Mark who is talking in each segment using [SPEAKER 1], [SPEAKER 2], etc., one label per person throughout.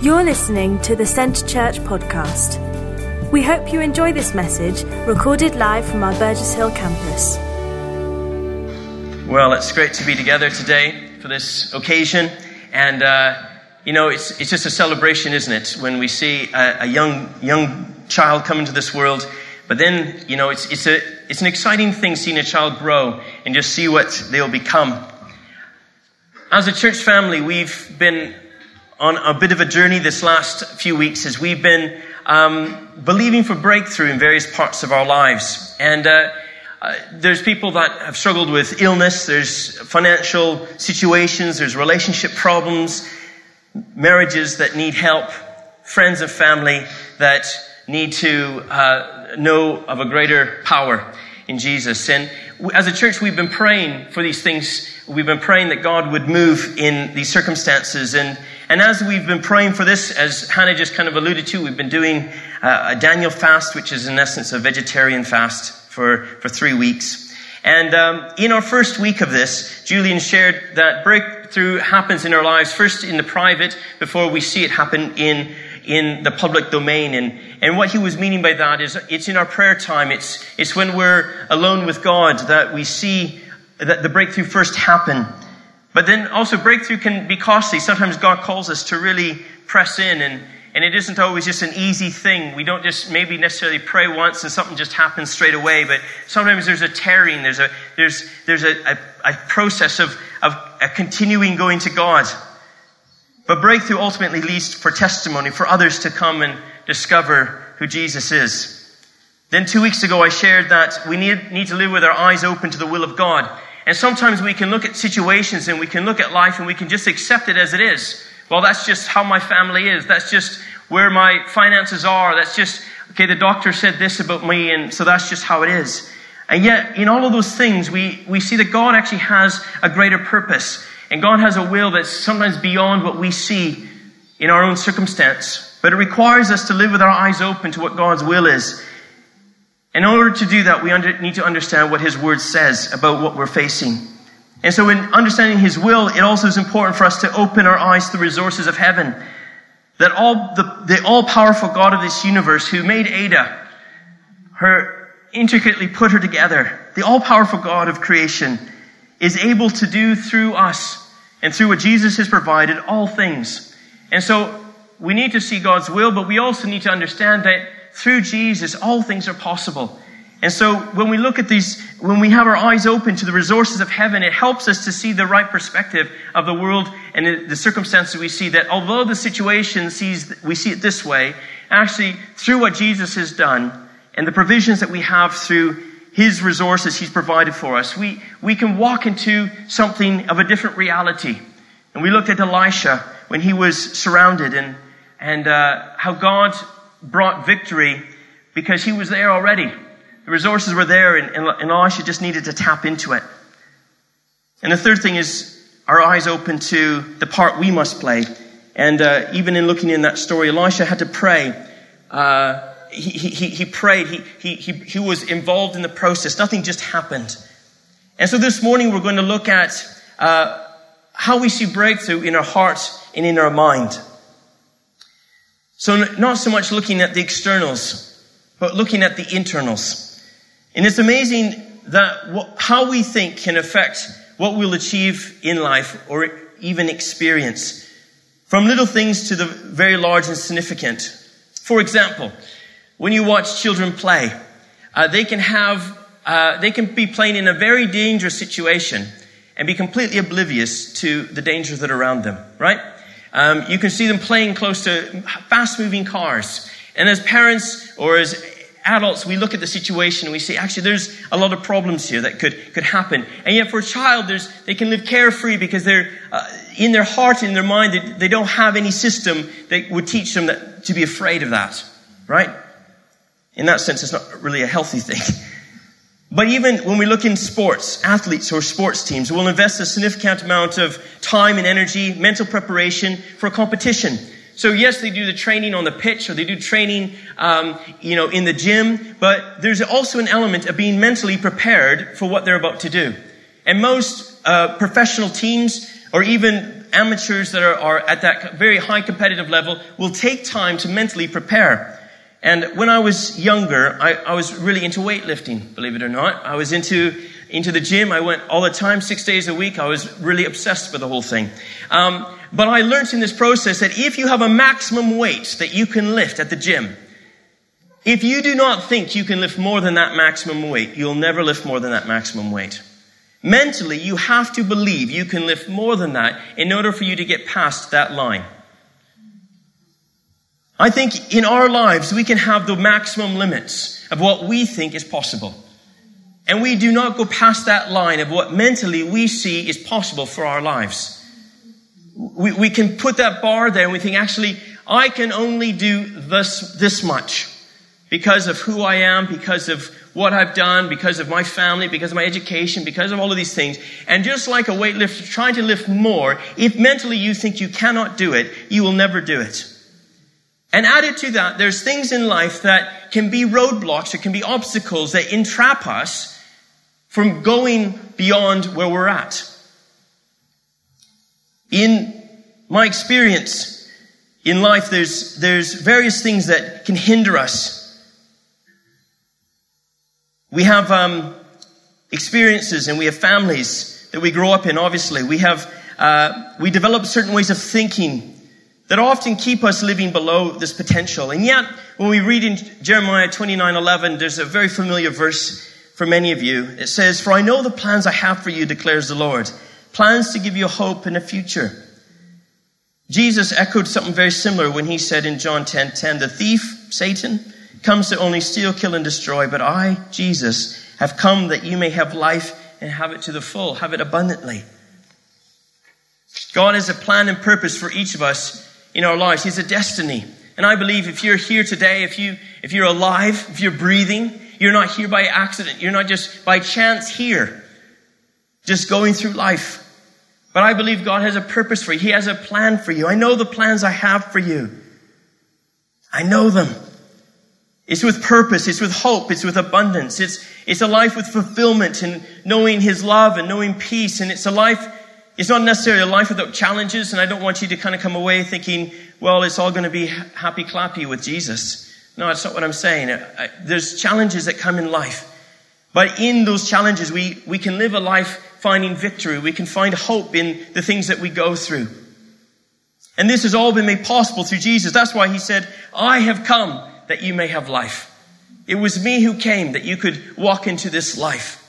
[SPEAKER 1] You're listening to the Centre Church podcast. We hope you enjoy this message recorded live from our Burgess Hill campus.
[SPEAKER 2] Well, it's great to be together today for this occasion. And, uh, you know, it's, it's just a celebration, isn't it? When we see a, a young, young child come into this world. But then, you know, it's, it's, a, it's an exciting thing seeing a child grow and just see what they'll become. As a church family, we've been on a bit of a journey this last few weeks as we've been um, believing for breakthrough in various parts of our lives. And uh, uh, there's people that have struggled with illness, there's financial situations, there's relationship problems, marriages that need help, friends and family that need to uh, know of a greater power in Jesus. And as a church, we've been praying for these things. We've been praying that God would move in these circumstances. And, and as we've been praying for this, as Hannah just kind of alluded to, we've been doing uh, a Daniel fast, which is in essence a vegetarian fast for, for three weeks. And um, in our first week of this, Julian shared that breakthrough happens in our lives first in the private before we see it happen in in the public domain. And, and what he was meaning by that is it's in our prayer time. It's, it's when we're alone with God that we see that the breakthrough first happen. But then also breakthrough can be costly. Sometimes God calls us to really press in and, and it isn't always just an easy thing. We don't just maybe necessarily pray once and something just happens straight away, but sometimes there's a tearing, there's a, there's, there's a, a, a process of, of a continuing going to God. But breakthrough ultimately leads for testimony for others to come and discover who Jesus is. Then two weeks ago, I shared that we need, need to live with our eyes open to the will of God. And sometimes we can look at situations and we can look at life and we can just accept it as it is. Well, that's just how my family is. That's just where my finances are. That's just, okay, the doctor said this about me and so that's just how it is. And yet, in all of those things, we, we see that God actually has a greater purpose. And God has a will that's sometimes beyond what we see in our own circumstance. But it requires us to live with our eyes open to what God's will is. In order to do that, we under, need to understand what His Word says about what we're facing. And so, in understanding His will, it also is important for us to open our eyes to the resources of heaven. That all the, the all powerful God of this universe who made Ada, her intricately put her together, the all powerful God of creation, is able to do through us and through what Jesus has provided all things. And so we need to see God's will, but we also need to understand that through Jesus, all things are possible. And so when we look at these, when we have our eyes open to the resources of heaven, it helps us to see the right perspective of the world and the circumstances we see that although the situation sees, we see it this way, actually through what Jesus has done and the provisions that we have through his resources He's provided for us, we, we can walk into something of a different reality. And we looked at Elisha when he was surrounded and, and uh, how God brought victory because he was there already. The resources were there and, and Elisha just needed to tap into it. And the third thing is our eyes open to the part we must play. And uh, even in looking in that story, Elisha had to pray. Uh, he, he, he prayed. He, he, he was involved in the process. Nothing just happened. And so this morning we're going to look at uh, how we see breakthrough in our hearts and in our mind. So not so much looking at the externals, but looking at the internals. And it's amazing that what, how we think can affect what we'll achieve in life or even experience. From little things to the very large and significant. For example, when you watch children play, uh, they can have, uh, they can be playing in a very dangerous situation and be completely oblivious to the dangers that are around them, right? Um, you can see them playing close to fast moving cars. And as parents or as adults, we look at the situation and we say, actually, there's a lot of problems here that could, could happen. And yet for a child, there's, they can live carefree because they're, uh, in their heart, in their mind, they, they, don't have any system that would teach them that, to be afraid of that, right? in that sense, it's not really a healthy thing. But even when we look in sports, athletes or sports teams will invest a significant amount of time and energy, mental preparation for a competition. So yes, they do the training on the pitch or they do training, um, you know, in the gym, but there's also an element of being mentally prepared for what they're about to do. And most uh, professional teams or even amateurs that are, are at that very high competitive level will take time to mentally prepare. And when I was younger, I, I, was really into weightlifting, believe it or not. I was into, into the gym. I went all the time, six days a week. I was really obsessed with the whole thing. Um, but I learned in this process that if you have a maximum weight that you can lift at the gym, if you do not think you can lift more than that maximum weight, you'll never lift more than that maximum weight. Mentally, you have to believe you can lift more than that in order for you to get past that line. I think in our lives, we can have the maximum limits of what we think is possible. And we do not go past that line of what mentally we see is possible for our lives. We, we can put that bar there and we think, actually, I can only do this, this much because of who I am, because of what I've done, because of my family, because of my education, because of all of these things. And just like a weightlifter trying to lift more, if mentally you think you cannot do it, you will never do it. And added to that, there's things in life that can be roadblocks, or can be obstacles that entrap us from going beyond where we're at. In my experience in life, there's, there's various things that can hinder us. We have um, experiences and we have families that we grow up in, obviously. We have, uh, we develop certain ways of thinking that often keep us living below this potential. And yet, when we read in Jeremiah 29 11, there's a very familiar verse for many of you. It says, For I know the plans I have for you, declares the Lord. Plans to give you hope and a future. Jesus echoed something very similar when he said in John 10 10, The thief, Satan, comes to only steal, kill, and destroy, but I, Jesus, have come that you may have life and have it to the full, have it abundantly. God has a plan and purpose for each of us in our lives. He's a destiny. And I believe if you're here today, if you, if you're alive, if you're breathing, you're not here by accident. You're not just by chance here, just going through life. But I believe God has a purpose for you. He has a plan for you. I know the plans I have for you. I know them. It's with purpose. It's with hope. It's with abundance. It's, it's a life with fulfillment and knowing His love and knowing peace. And it's a life it's not necessarily a life without challenges, and I don't want you to kind of come away thinking, well, it's all going to be happy clappy with Jesus. No, that's not what I'm saying. There's challenges that come in life. But in those challenges, we, we can live a life finding victory. We can find hope in the things that we go through. And this has all been made possible through Jesus. That's why he said, I have come that you may have life. It was me who came that you could walk into this life.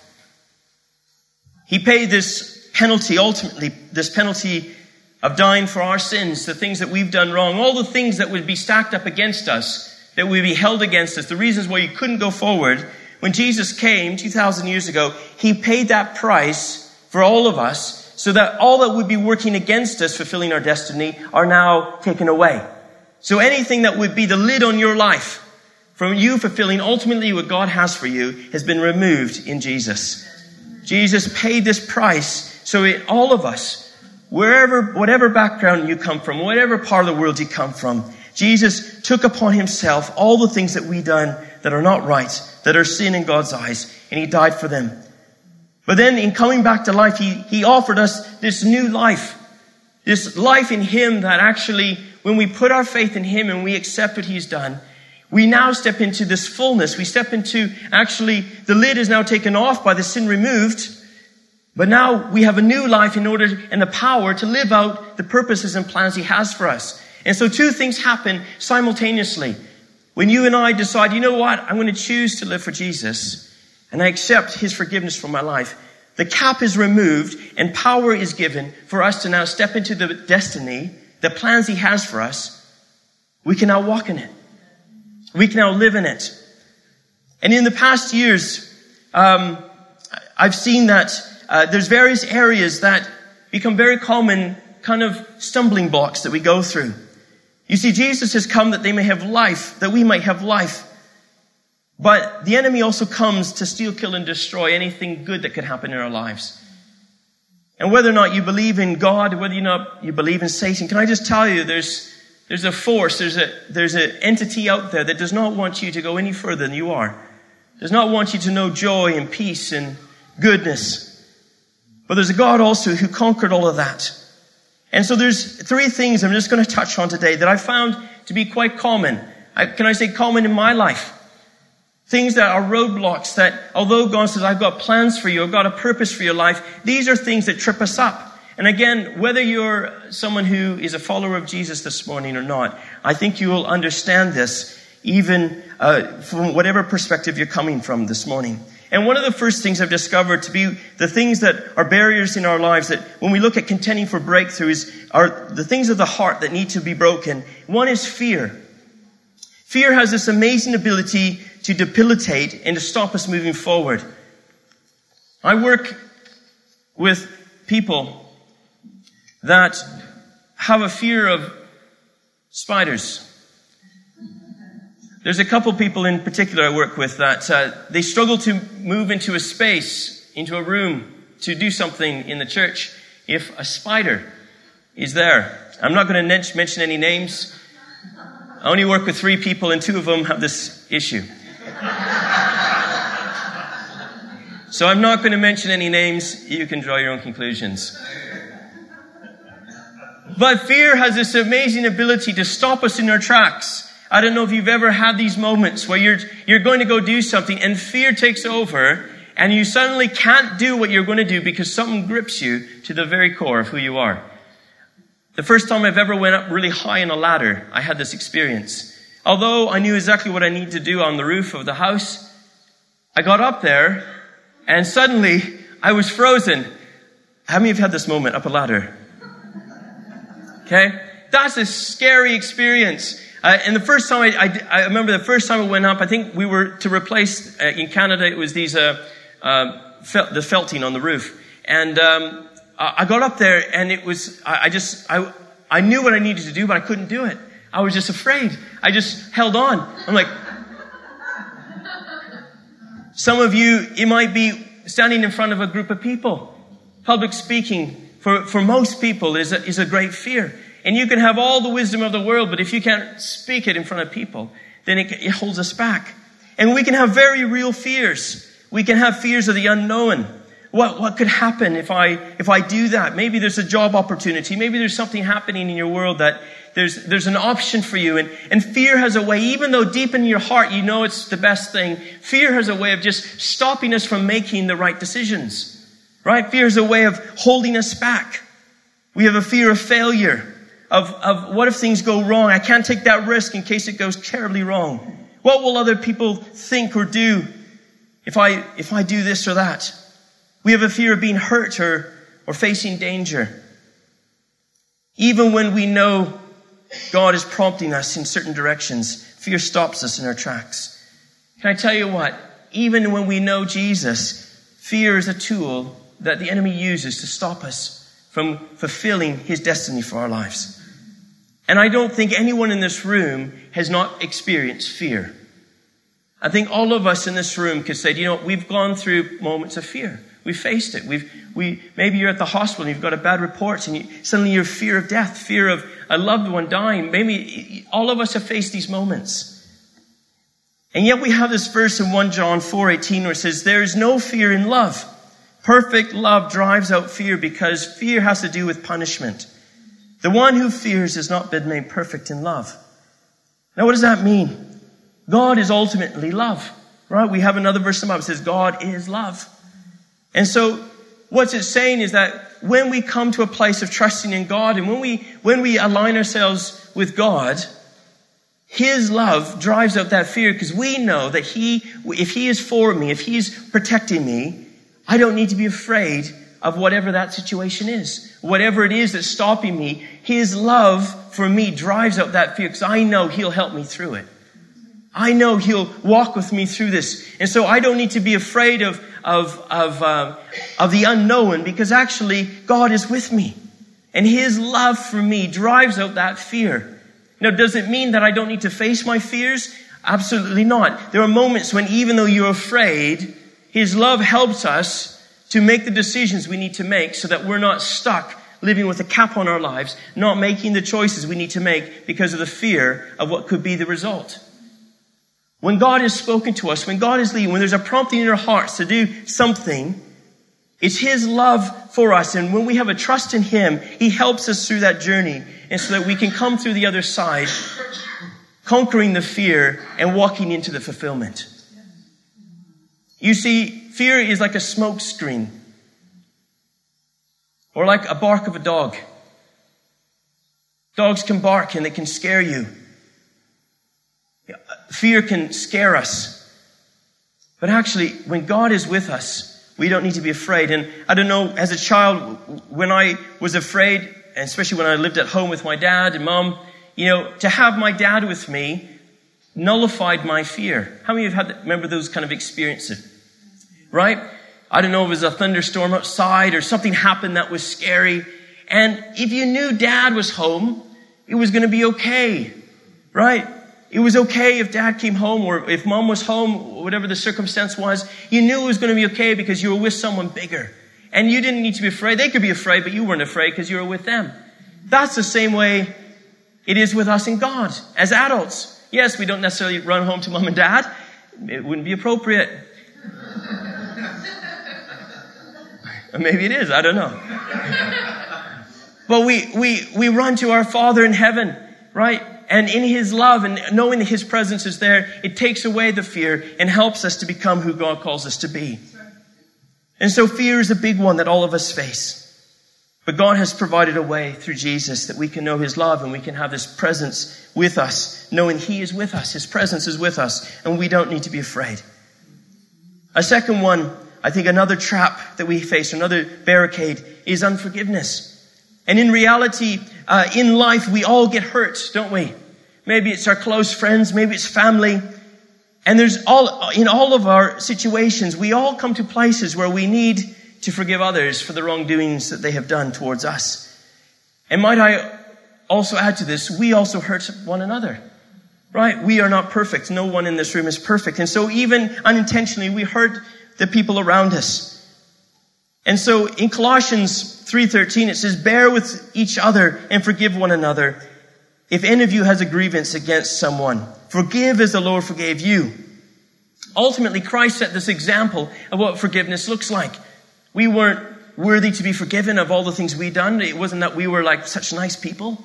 [SPEAKER 2] He paid this penalty, ultimately, this penalty of dying for our sins, the things that we've done wrong, all the things that would be stacked up against us, that would be held against us, the reasons why you couldn't go forward. When Jesus came 2,000 years ago, He paid that price for all of us so that all that would be working against us fulfilling our destiny are now taken away. So anything that would be the lid on your life from you fulfilling ultimately what God has for you has been removed in Jesus. Jesus paid this price so it, all of us, wherever, whatever background you come from, whatever part of the world you come from, Jesus took upon himself all the things that we done that are not right, that are sin in God's eyes, and he died for them. But then in coming back to life, he, he offered us this new life. This life in him that actually, when we put our faith in him and we accept what he's done, we now step into this fullness. We step into actually, the lid is now taken off by the sin removed. But now we have a new life in order and the power to live out the purposes and plans He has for us. And so two things happen simultaneously. When you and I decide, you know what, I'm going to choose to live for Jesus and I accept His forgiveness for my life, the cap is removed and power is given for us to now step into the destiny, the plans He has for us. We can now walk in it. We can now live in it. And in the past years, um, I've seen that uh, there's various areas that become very common kind of stumbling blocks that we go through. You see, Jesus has come that they may have life, that we might have life. But the enemy also comes to steal, kill, and destroy anything good that could happen in our lives. And whether or not you believe in God, whether or not you believe in Satan, can I just tell you there's, there's a force, there's a, there's an entity out there that does not want you to go any further than you are. Does not want you to know joy and peace and goodness. But there's a God also who conquered all of that. And so there's three things I'm just going to touch on today that I found to be quite common. I, can I say common in my life? Things that are roadblocks that, although God says, I've got plans for you, I've got a purpose for your life, these are things that trip us up. And again, whether you're someone who is a follower of Jesus this morning or not, I think you will understand this even uh, from whatever perspective you're coming from this morning. And one of the first things I've discovered to be the things that are barriers in our lives that when we look at contending for breakthroughs are the things of the heart that need to be broken. One is fear. Fear has this amazing ability to debilitate and to stop us moving forward. I work with people that have a fear of spiders. There's a couple people in particular I work with that uh, they struggle to move into a space, into a room, to do something in the church if a spider is there. I'm not going to mention any names. I only work with three people, and two of them have this issue. so I'm not going to mention any names. You can draw your own conclusions. But fear has this amazing ability to stop us in our tracks I don't know if you've ever had these moments where you're, you're going to go do something and fear takes over and you suddenly can't do what you're going to do because something grips you to the very core of who you are. The first time I've ever went up really high in a ladder, I had this experience. Although I knew exactly what I needed to do on the roof of the house, I got up there and suddenly I was frozen. How many of you had this moment up a ladder? Okay? That's a scary experience. Uh, and the first time I, I, I, remember the first time it went up, I think we were to replace uh, in Canada. It was these uh, uh fel- the felting on the roof, and um, I got up there, and it was I, I just I I knew what I needed to do, but I couldn't do it. I was just afraid. I just held on. I'm like, some of you, it might be standing in front of a group of people. Public speaking for for most people is a, is a great fear. And you can have all the wisdom of the world, but if you can't speak it in front of people, then it, it holds us back. And we can have very real fears. We can have fears of the unknown. What, what could happen if I, if I do that? Maybe there's a job opportunity. Maybe there's something happening in your world that there's, there's an option for you. And, and fear has a way, even though deep in your heart you know it's the best thing, fear has a way of just stopping us from making the right decisions. Right? Fear is a way of holding us back. We have a fear of failure of, of what if things go wrong? I can't take that risk in case it goes terribly wrong. What will other people think or do if I, if I do this or that? We have a fear of being hurt or, or facing danger. Even when we know God is prompting us in certain directions, fear stops us in our tracks. Can I tell you what? Even when we know Jesus, fear is a tool that the enemy uses to stop us from fulfilling his destiny for our lives. And I don't think anyone in this room has not experienced fear. I think all of us in this room could say, you know, we've gone through moments of fear. We've faced it. We've, we, maybe you're at the hospital and you've got a bad report and you, suddenly you're fear of death, fear of a loved one dying. Maybe all of us have faced these moments. And yet we have this verse in 1 John 4:18 where it says, There is no fear in love. Perfect love drives out fear because fear has to do with punishment. The one who fears has not been made perfect in love. Now, what does that mean? God is ultimately love, right? We have another verse in the Bible that says God is love. And so, what's it saying is that when we come to a place of trusting in God and when we, when we align ourselves with God, His love drives out that fear because we know that He, if He is for me, if He's protecting me, I don't need to be afraid of whatever that situation is. Whatever it is that's stopping me, His love for me drives out that fear because I know He'll help me through it. I know He'll walk with me through this. And so I don't need to be afraid of, of, of, uh, of the unknown because actually God is with me. And His love for me drives out that fear. Now, does it mean that I don't need to face my fears? Absolutely not. There are moments when even though you're afraid, His love helps us to make the decisions we need to make so that we're not stuck living with a cap on our lives, not making the choices we need to make because of the fear of what could be the result. When God has spoken to us, when God is leading, when there's a prompting in our hearts to do something, it's His love for us. And when we have a trust in Him, He helps us through that journey. And so that we can come through the other side, conquering the fear and walking into the fulfillment. You see, fear is like a smoke screen or like a bark of a dog. Dogs can bark and they can scare you. Fear can scare us. But actually, when God is with us, we don't need to be afraid. And I don't know, as a child, when I was afraid, and especially when I lived at home with my dad and mom, you know, to have my dad with me nullified my fear. How many of you have had, remember those kind of experiences? Right? I don't know if it was a thunderstorm outside or something happened that was scary. And if you knew dad was home, it was going to be okay. Right? It was okay if dad came home or if mom was home, whatever the circumstance was. You knew it was going to be okay because you were with someone bigger. And you didn't need to be afraid. They could be afraid, but you weren't afraid because you were with them. That's the same way it is with us in God as adults. Yes, we don't necessarily run home to mom and dad. It wouldn't be appropriate. Maybe it is. I don't know. but we, we, we run to our Father in heaven, right? And in His love and knowing that His presence is there, it takes away the fear and helps us to become who God calls us to be. And so fear is a big one that all of us face. But God has provided a way through Jesus that we can know His love and we can have His presence with us, knowing He is with us. His presence is with us and we don't need to be afraid. A second one, I think another trap that we face, another barricade is unforgiveness. And in reality, uh, in life, we all get hurt, don't we? Maybe it's our close friends, maybe it's family. And there's all, in all of our situations, we all come to places where we need to forgive others for the wrongdoings that they have done towards us. And might I also add to this, we also hurt one another. Right? We are not perfect. No one in this room is perfect. And so even unintentionally, we hurt the people around us. And so in Colossians 3:13 it says bear with each other and forgive one another. If any of you has a grievance against someone, forgive as the Lord forgave you. Ultimately Christ set this example of what forgiveness looks like. We weren't worthy to be forgiven of all the things we'd done. It wasn't that we were like such nice people.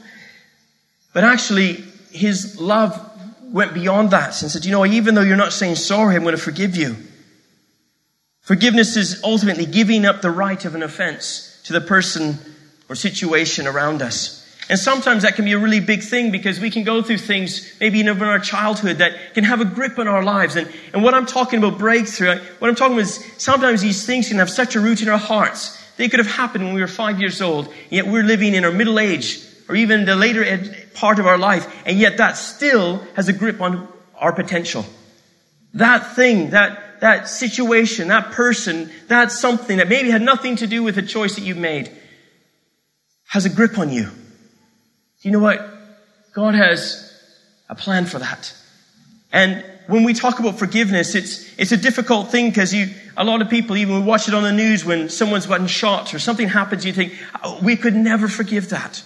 [SPEAKER 2] But actually his love went beyond that and said, you know, even though you're not saying sorry, I'm going to forgive you. Forgiveness is ultimately giving up the right of an offense to the person or situation around us. And sometimes that can be a really big thing because we can go through things, maybe even in our childhood, that can have a grip on our lives. And, and what I'm talking about breakthrough, what I'm talking about is sometimes these things can have such a root in our hearts. They could have happened when we were five years old, yet we're living in our middle age or even the later ed- part of our life, and yet that still has a grip on our potential. That thing, that that situation, that person, that something that maybe had nothing to do with the choice that you made has a grip on you. You know what? God has a plan for that. And when we talk about forgiveness, it's, it's a difficult thing because you, a lot of people, even we watch it on the news when someone's gotten shot or something happens, you think, oh, we could never forgive that.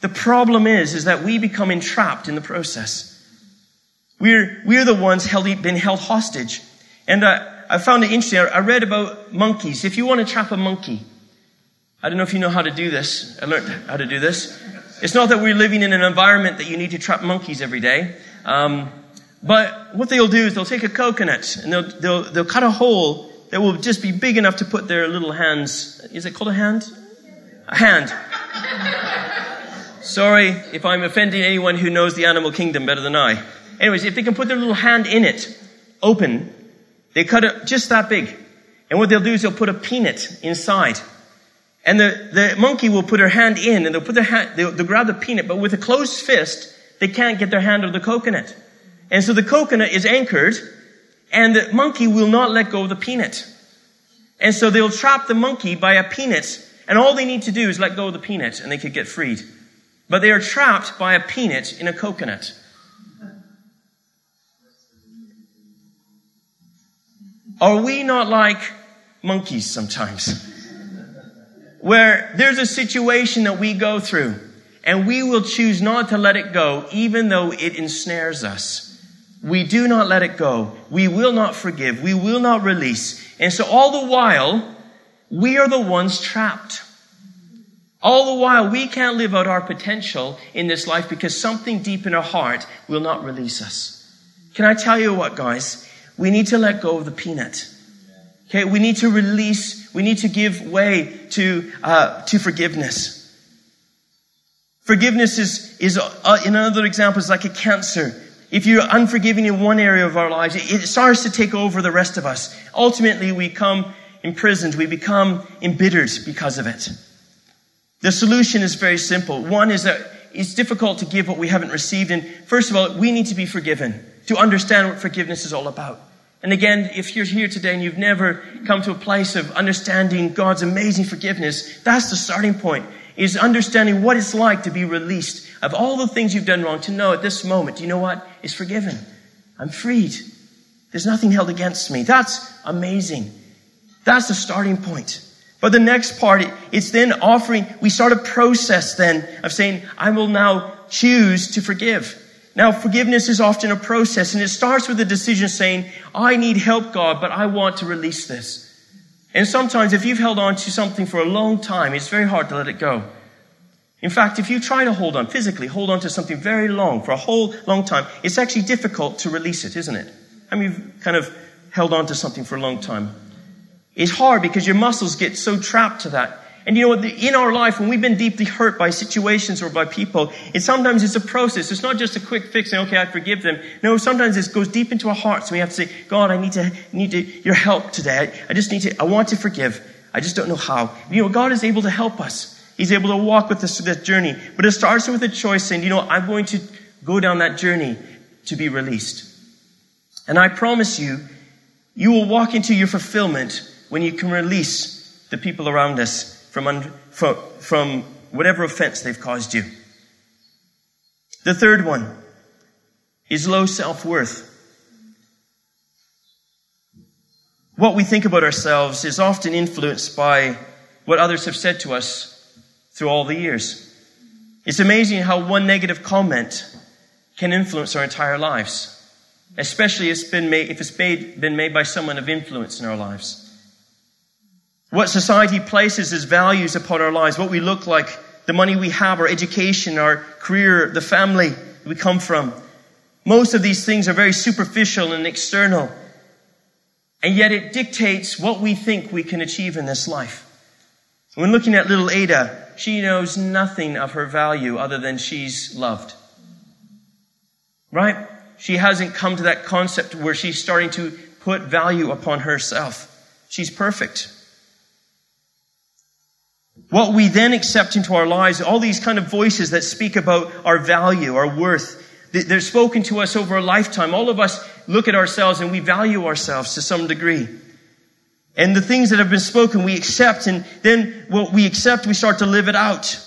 [SPEAKER 2] The problem is, is that we become entrapped in the process. We're, we're the ones held, been held hostage. And uh, I found it interesting. I read about monkeys. If you want to trap a monkey, I don't know if you know how to do this. I learned how to do this. It's not that we're living in an environment that you need to trap monkeys every day. Um, but what they'll do is they'll take a coconut and they'll, they'll, they'll cut a hole that will just be big enough to put their little hands. Is it called a hand? A hand. Sorry if I'm offending anyone who knows the animal kingdom better than I. Anyways, if they can put their little hand in it, open, they cut it just that big. And what they'll do is they'll put a peanut inside. And the, the monkey will put her hand in and they'll put their hand, they'll, they'll grab the peanut, but with a closed fist, they can't get their hand of the coconut. And so the coconut is anchored and the monkey will not let go of the peanut. And so they'll trap the monkey by a peanut and all they need to do is let go of the peanut and they could get freed. But they are trapped by a peanut in a coconut. Are we not like monkeys sometimes? Where there's a situation that we go through and we will choose not to let it go even though it ensnares us. We do not let it go. We will not forgive. We will not release. And so all the while, we are the ones trapped. All the while, we can't live out our potential in this life because something deep in our heart will not release us. Can I tell you what, guys? We need to let go of the peanut. Okay, we need to release, we need to give way to, uh, to forgiveness. Forgiveness is, is uh, in another example, is like a cancer. If you're unforgiving in one area of our lives, it, it starts to take over the rest of us. Ultimately, we become imprisoned, we become embittered because of it. The solution is very simple. One is that it's difficult to give what we haven't received. And first of all, we need to be forgiven to understand what forgiveness is all about. And again, if you're here today and you've never come to a place of understanding God's amazing forgiveness, that's the starting point, is understanding what it's like to be released of all the things you've done wrong, to know at this moment, you know what? It's forgiven. I'm freed. There's nothing held against me. That's amazing. That's the starting point. But the next part, it's then offering, we start a process then of saying, I will now choose to forgive. Now, forgiveness is often a process, and it starts with a decision saying, I need help, God, but I want to release this. And sometimes, if you've held on to something for a long time, it's very hard to let it go. In fact, if you try to hold on, physically hold on to something very long, for a whole long time, it's actually difficult to release it, isn't it? I mean, you've kind of held on to something for a long time. It's hard because your muscles get so trapped to that. And you know, in our life, when we've been deeply hurt by situations or by people, it sometimes it's a process. It's not just a quick fix and okay, I forgive them. No, sometimes it goes deep into our hearts and we have to say, God, I need to, need to, your help today. I, I just need to, I want to forgive. I just don't know how. You know, God is able to help us. He's able to walk with us through that journey. But it starts with a choice saying, you know, I'm going to go down that journey to be released. And I promise you, you will walk into your fulfillment when you can release the people around us from, from, from whatever offense they've caused you. The third one is low self worth. What we think about ourselves is often influenced by what others have said to us through all the years. It's amazing how one negative comment can influence our entire lives, especially if it's been made, if it's made, been made by someone of influence in our lives. What society places as values upon our lives, what we look like, the money we have, our education, our career, the family we come from. Most of these things are very superficial and external. And yet it dictates what we think we can achieve in this life. When looking at little Ada, she knows nothing of her value other than she's loved. Right? She hasn't come to that concept where she's starting to put value upon herself. She's perfect. What we then accept into our lives, all these kind of voices that speak about our value, our worth, they're spoken to us over a lifetime. All of us look at ourselves and we value ourselves to some degree. And the things that have been spoken, we accept, and then what we accept, we start to live it out.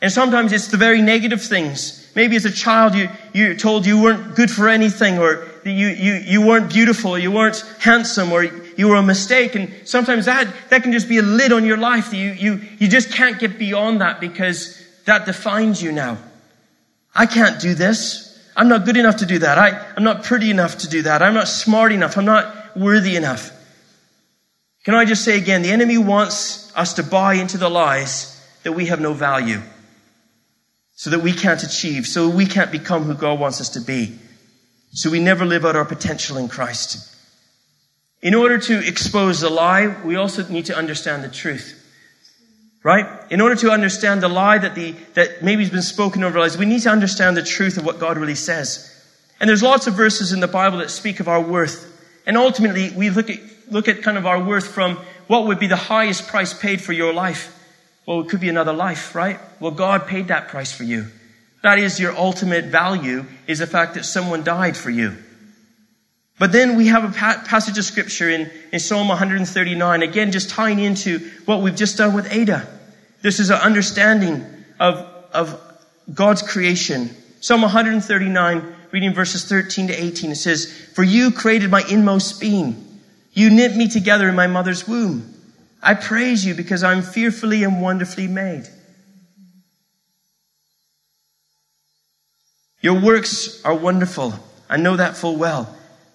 [SPEAKER 2] And sometimes it's the very negative things. Maybe as a child, you, you're told you weren't good for anything, or you, you, you weren't beautiful, you weren't handsome, or you were a mistake. And sometimes that, that can just be a lid on your life. You, you, you just can't get beyond that because that defines you now. I can't do this. I'm not good enough to do that. I, I'm not pretty enough to do that. I'm not smart enough. I'm not worthy enough. Can I just say again, the enemy wants us to buy into the lies that we have no value, so that we can't achieve, so we can't become who God wants us to be. So we never live out our potential in Christ. In order to expose the lie, we also need to understand the truth. Right? In order to understand the lie that the, that maybe has been spoken over our lives, we need to understand the truth of what God really says. And there's lots of verses in the Bible that speak of our worth. And ultimately, we look at, look at kind of our worth from what would be the highest price paid for your life. Well, it could be another life, right? Well, God paid that price for you. That is your ultimate value, is the fact that someone died for you. But then we have a passage of scripture in, in Psalm 139, again, just tying into what we've just done with Ada. This is an understanding of, of God's creation. Psalm 139, reading verses 13 to 18, it says, For you created my inmost being. You knit me together in my mother's womb. I praise you because I'm fearfully and wonderfully made. Your works are wonderful. I know that full well.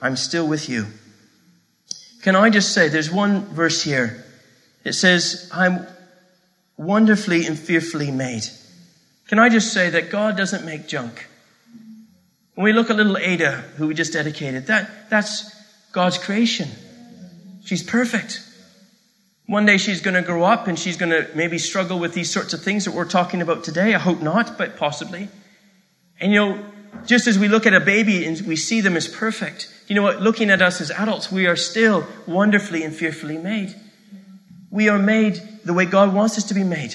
[SPEAKER 2] I'm still with you. Can I just say, there's one verse here. It says, I'm wonderfully and fearfully made. Can I just say that God doesn't make junk? When we look at little Ada, who we just dedicated, that, that's God's creation. She's perfect. One day she's going to grow up and she's going to maybe struggle with these sorts of things that we're talking about today. I hope not, but possibly. And you know, just as we look at a baby and we see them as perfect, you know what? Looking at us as adults, we are still wonderfully and fearfully made. We are made the way God wants us to be made.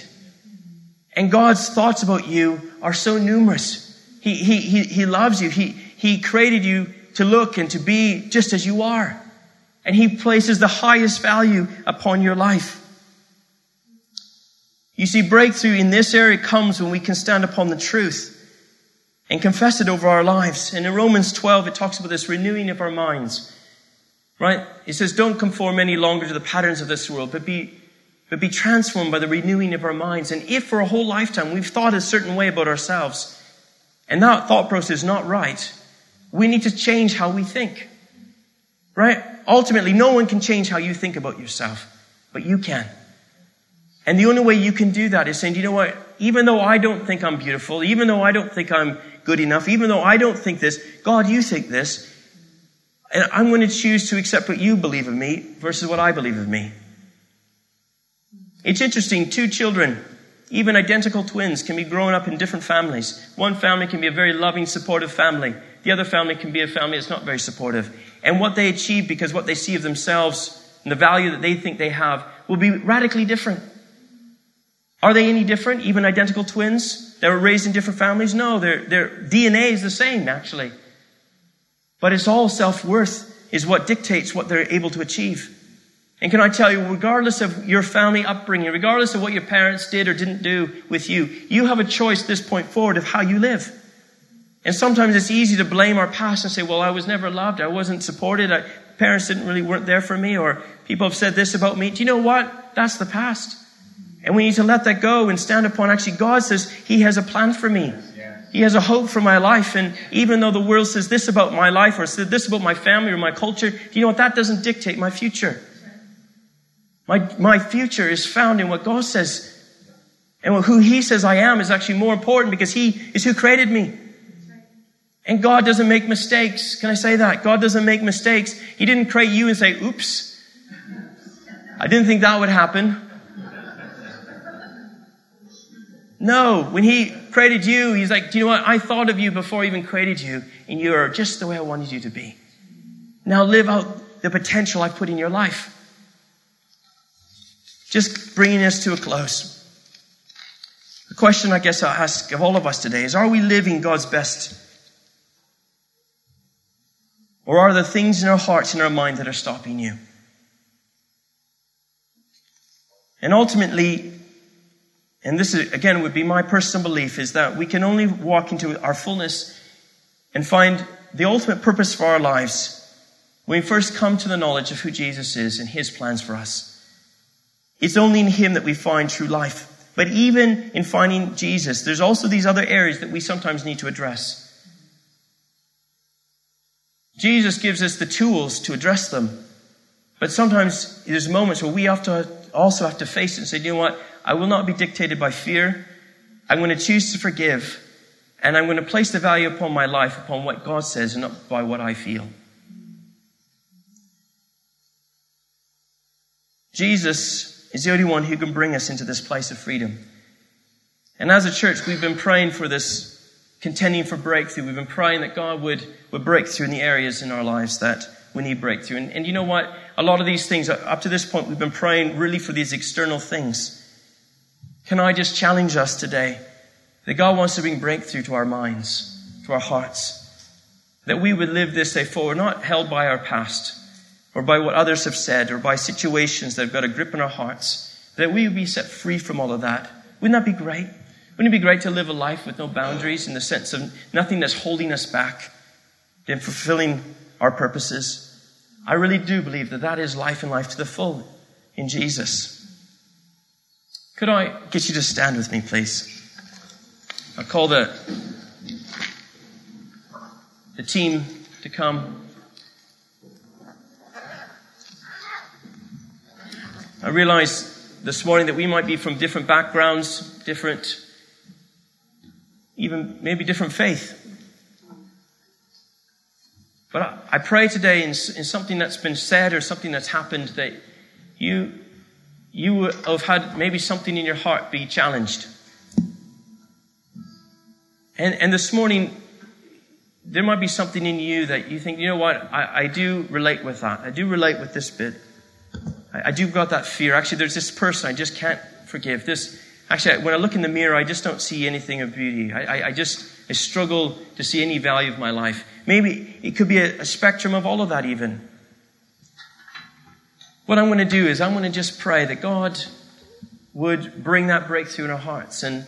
[SPEAKER 2] And God's thoughts about you are so numerous. He, he, he, he loves you. He, he created you to look and to be just as you are. And He places the highest value upon your life. You see, breakthrough in this area comes when we can stand upon the truth and confess it over our lives. And in Romans 12, it talks about this renewing of our minds. Right? It says, don't conform any longer to the patterns of this world, but be, but be transformed by the renewing of our minds. And if for a whole lifetime we've thought a certain way about ourselves, and that thought process is not right, we need to change how we think. Right? Ultimately, no one can change how you think about yourself, but you can. And the only way you can do that is saying, you know what? Even though I don't think I'm beautiful, even though I don't think I'm good enough, even though I don't think this, God, you think this, and I'm going to choose to accept what you believe of me versus what I believe of me. It's interesting, two children even identical twins can be grown up in different families. One family can be a very loving, supportive family. The other family can be a family that's not very supportive. And what they achieve because what they see of themselves and the value that they think they have will be radically different. Are they any different? Even identical twins that were raised in different families? No, their, their DNA is the same, actually. But it's all self-worth is what dictates what they're able to achieve. And can I tell you, regardless of your family upbringing, regardless of what your parents did or didn't do with you, you have a choice this point forward of how you live. And sometimes it's easy to blame our past and say, well, I was never loved. I wasn't supported. I, parents didn't really weren't there for me or people have said this about me. Do you know what? That's the past. And we need to let that go and stand upon actually God says He has a plan for me. He has a hope for my life. And even though the world says this about my life or says this about my family or my culture, do you know what? That doesn't dictate my future. My, my future is found in what God says. And who He says I am is actually more important because He is who created me. And God doesn't make mistakes. Can I say that? God doesn't make mistakes. He didn't create you and say, oops. I didn't think that would happen. No, when He created you, He's like, do you know what? I thought of you before I even created you, and you are just the way I wanted you to be. Now live out the potential I've put in your life. Just bringing us to a close. The question I guess I'll ask of all of us today is Are we living God's best? Or are there things in our hearts and our mind that are stopping you? And ultimately, and this is, again would be my personal belief, is that we can only walk into our fullness and find the ultimate purpose for our lives when we first come to the knowledge of who Jesus is and his plans for us. It's only in Him that we find true life. But even in finding Jesus, there's also these other areas that we sometimes need to address. Jesus gives us the tools to address them. But sometimes there's moments where we have to also have to face it and say, you know what? I will not be dictated by fear. I'm going to choose to forgive. And I'm going to place the value upon my life upon what God says and not by what I feel. Jesus is the only one who can bring us into this place of freedom. And as a church, we've been praying for this, contending for breakthrough. We've been praying that God would, would break through in the areas in our lives that we need breakthrough. And, and you know what? A lot of these things, up to this point, we've been praying really for these external things. Can I just challenge us today that God wants to bring breakthrough to our minds, to our hearts, that we would live this day forward, not held by our past, or by what others have said or by situations that have got a grip on our hearts, that we would be set free from all of that. Wouldn't that be great? Wouldn't it be great to live a life with no boundaries in the sense of nothing that's holding us back in fulfilling our purposes? I really do believe that that is life and life to the full in Jesus. Could I get you to stand with me, please? I'll call the, the team to come. I realize this morning that we might be from different backgrounds, different, even maybe different faith. But I pray today in, in something that's been said or something that's happened that you, you have had maybe something in your heart be challenged. And, and this morning, there might be something in you that you think, you know what, I, I do relate with that. I do relate with this bit. I, I do got that fear. Actually, there's this person I just can't forgive. This, actually, when I look in the mirror, I just don't see anything of beauty. I, I, I just I struggle to see any value of my life. Maybe it could be a, a spectrum of all of that, even. What I'm going to do is I'm going to just pray that God would bring that breakthrough in our hearts. And,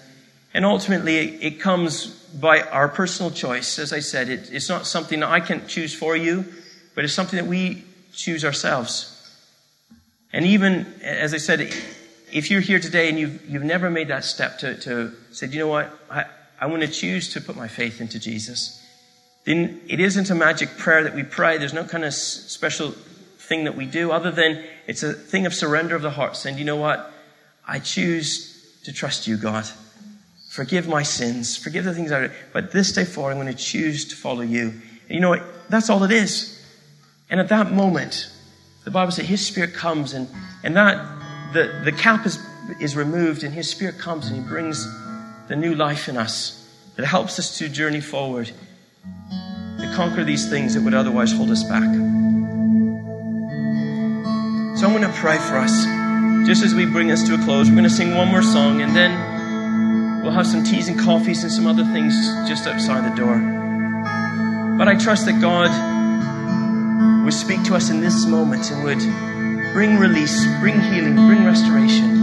[SPEAKER 2] and ultimately, it, it comes by our personal choice. As I said, it, it's not something that I can choose for you, but it's something that we choose ourselves. And even, as I said, if you're here today and you've, you've never made that step to, to say, you know what, I, I want to choose to put my faith into Jesus, then it isn't a magic prayer that we pray. There's no kind of special thing that we do other than it's a thing of surrender of the heart, saying, you know what, I choose to trust you, God. Forgive my sins, forgive the things I did, but this day forward, I'm going to choose to follow you. And you know what? That's all it is. And at that moment, the Bible says His Spirit comes and, and that, the, the cap is, is removed and His Spirit comes and He brings the new life in us that helps us to journey forward, to conquer these things that would otherwise hold us back. So I'm going to pray for us. Just as we bring this to a close, we're going to sing one more song and then we'll have some teas and coffees and some other things just outside the door. But I trust that God would speak to us in this moment and would bring release, bring healing, bring restoration.